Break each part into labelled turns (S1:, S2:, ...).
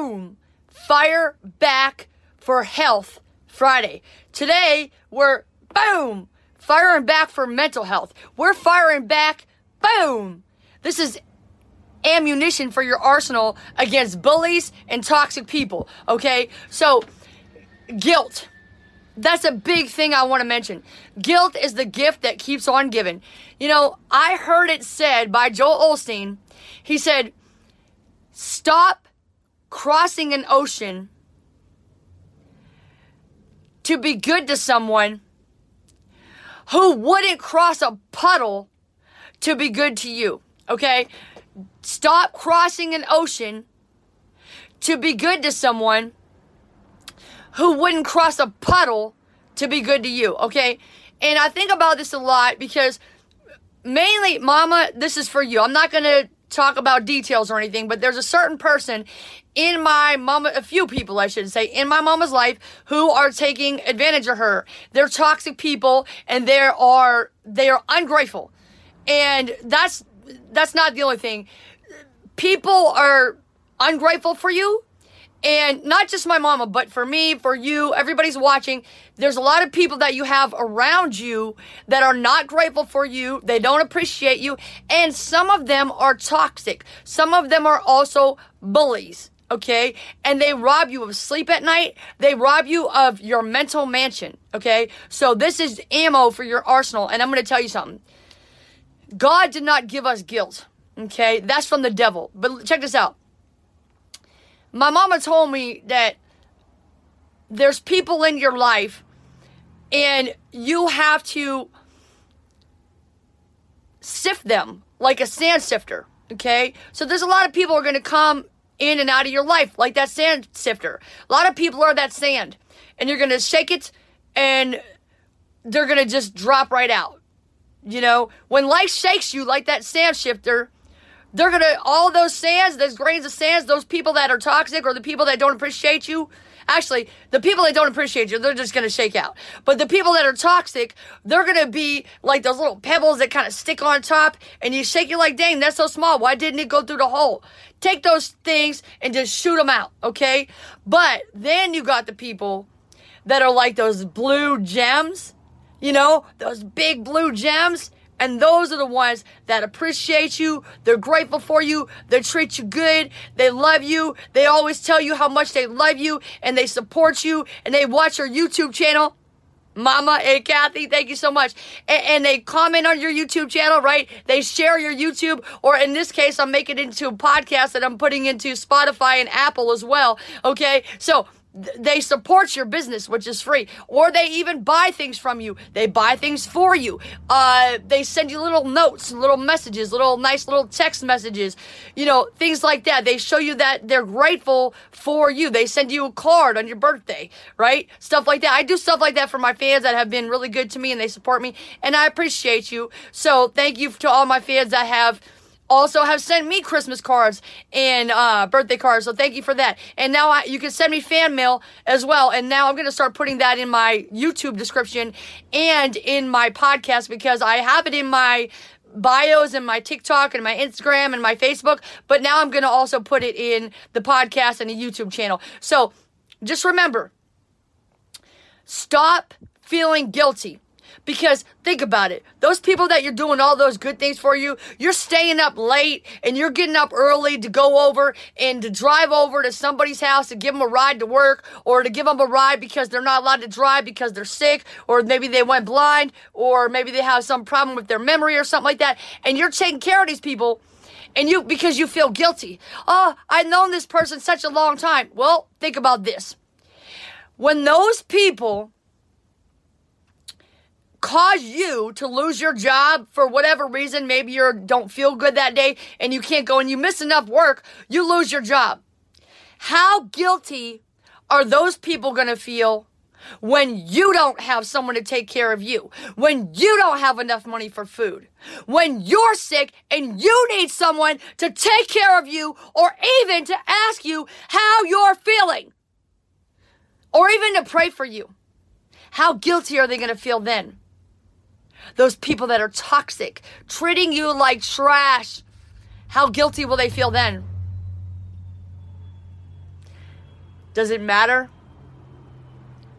S1: boom, fire back for health Friday. Today, we're boom, firing back for mental health. We're firing back, boom. This is ammunition for your arsenal against bullies and toxic people, okay? So, guilt. That's a big thing I want to mention. Guilt is the gift that keeps on giving. You know, I heard it said by Joel Osteen. He said, Stop crossing an ocean to be good to someone who wouldn't cross a puddle to be good to you. Okay? Stop crossing an ocean to be good to someone who wouldn't cross a puddle to be good to you. Okay? And I think about this a lot because mainly, Mama, this is for you. I'm not going to talk about details or anything, but there's a certain person in my mama, a few people, I should say, in my mama's life who are taking advantage of her. They're toxic people and they are, they are ungrateful. And that's, that's not the only thing. People are ungrateful for you and not just my mama, but for me, for you, everybody's watching. There's a lot of people that you have around you that are not grateful for you. They don't appreciate you. And some of them are toxic. Some of them are also bullies. Okay. And they rob you of sleep at night. They rob you of your mental mansion. Okay. So this is ammo for your arsenal. And I'm going to tell you something. God did not give us guilt. Okay. That's from the devil. But check this out my mama told me that there's people in your life and you have to sift them like a sand sifter. Okay. So there's a lot of people are going to come in and out of your life like that sand sifter. A lot of people are that sand and you're going to shake it and they're going to just drop right out. You know, when life shakes you like that sand shifter, they're gonna all those sands, those grains of sands, those people that are toxic or the people that don't appreciate you. Actually, the people that don't appreciate you, they're just gonna shake out. But the people that are toxic, they're gonna be like those little pebbles that kind of stick on top, and you shake it like, dang, that's so small. Why didn't it go through the hole? Take those things and just shoot them out, okay? But then you got the people that are like those blue gems, you know, those big blue gems and those are the ones that appreciate you. They're grateful for you. They treat you good. They love you. They always tell you how much they love you and they support you and they watch your YouTube channel. Mama and Kathy, thank you so much. And, and, they comment on your YouTube channel, right? They share your YouTube, or in this case, I'm making it into a podcast that I'm putting into Spotify and Apple as well. Okay. So they support your business, which is free, or they even buy things from you. They buy things for you. Uh, they send you little notes, little messages, little nice little text messages, you know, things like that. They show you that they're grateful for you. They send you a card on your birthday, right? Stuff like that. I do stuff like that for my fans that have been really good to me and they support me, and I appreciate you. So thank you to all my fans that have also have sent me Christmas cards and uh, birthday cards. So thank you for that. And now I, you can send me fan mail as well. And now I'm going to start putting that in my YouTube description and in my podcast because I have it in my bios and my TikTok and my Instagram and my Facebook. But now I'm going to also put it in the podcast and the YouTube channel. So just remember, stop feeling guilty. Because think about it. Those people that you're doing all those good things for you, you're staying up late and you're getting up early to go over and to drive over to somebody's house to give them a ride to work or to give them a ride because they're not allowed to drive because they're sick or maybe they went blind or maybe they have some problem with their memory or something like that. And you're taking care of these people and you because you feel guilty. Oh, I've known this person such a long time. Well, think about this. When those people cause you to lose your job for whatever reason, maybe you don't feel good that day and you can't go and you miss enough work, you lose your job. How guilty are those people going to feel when you don't have someone to take care of you, when you don't have enough money for food, when you're sick and you need someone to take care of you or even to ask you how you're feeling or even to pray for you. How guilty are they going to feel then? Those people that are toxic, treating you like trash, how guilty will they feel then? Does it matter?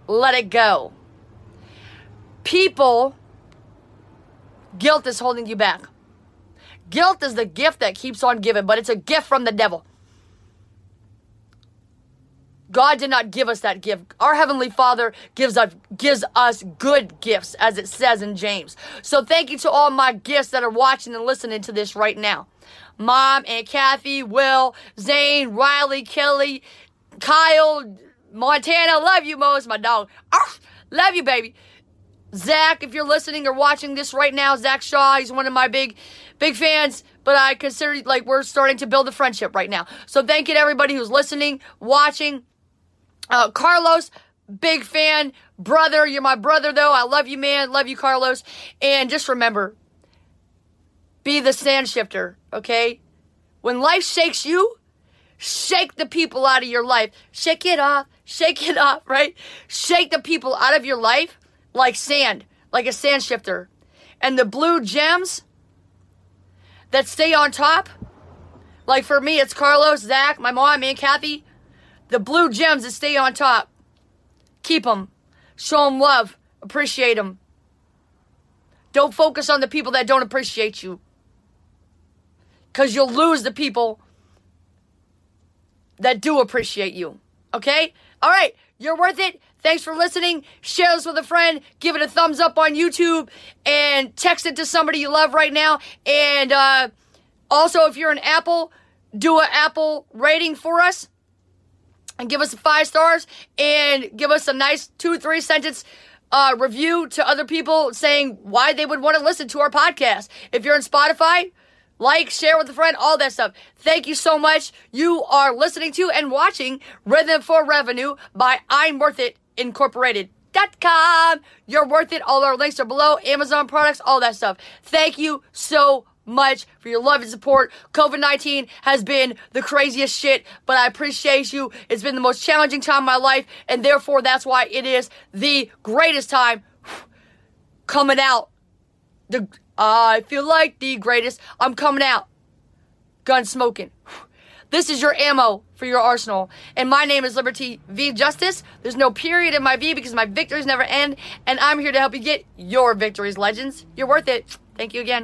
S1: Let it go. People, guilt is holding you back. Guilt is the gift that keeps on giving, but it's a gift from the devil. God did not give us that gift. Our heavenly Father gives us gives us good gifts as it says in James. So thank you to all my gifts that are watching and listening to this right now. Mom and Kathy, Will, Zane, Riley, Kelly, Kyle, Montana, love you most, my dog. Arf, love you, baby. Zach, if you're listening or watching this right now, Zach Shaw, he's one of my big, big fans. But I consider like we're starting to build a friendship right now. So thank you to everybody who's listening, watching. Uh, Carlos, big fan, brother. You're my brother, though. I love you, man. Love you, Carlos. And just remember, be the sand shifter, okay? When life shakes you, shake the people out of your life. Shake it off, shake it off, right? Shake the people out of your life like sand, like a sand shifter. And the blue gems that stay on top, like for me, it's Carlos, Zach, my mom, and Kathy the blue gems that stay on top. Keep them. Show them love. Appreciate them. Don't focus on the people that don't appreciate you. Because you'll lose the people that do appreciate you. Okay? All right. You're worth it. Thanks for listening. Share this with a friend. Give it a thumbs up on YouTube and text it to somebody you love right now. And uh, also, if you're an Apple, do an Apple rating for us and give us five stars and give us a nice two, three sentence uh, review to other people saying why they would want to listen to our podcast. If you're on Spotify, like, share with a friend, all that stuff. Thank you so much. You are listening to and watching Rhythm for Revenue by I'm Worth It Incorporated. Com. You're worth it. All our links are below. Amazon products, all that stuff. Thank you so much for your love and support. COVID 19 has been the craziest shit, but I appreciate you. It's been the most challenging time of my life, and therefore that's why it is the greatest time coming out. The I feel like the greatest. I'm coming out. Gun smoking. This is your ammo for your arsenal. And my name is Liberty V Justice. There's no period in my V because my victories never end. And I'm here to help you get your victories, legends. You're worth it. Thank you again.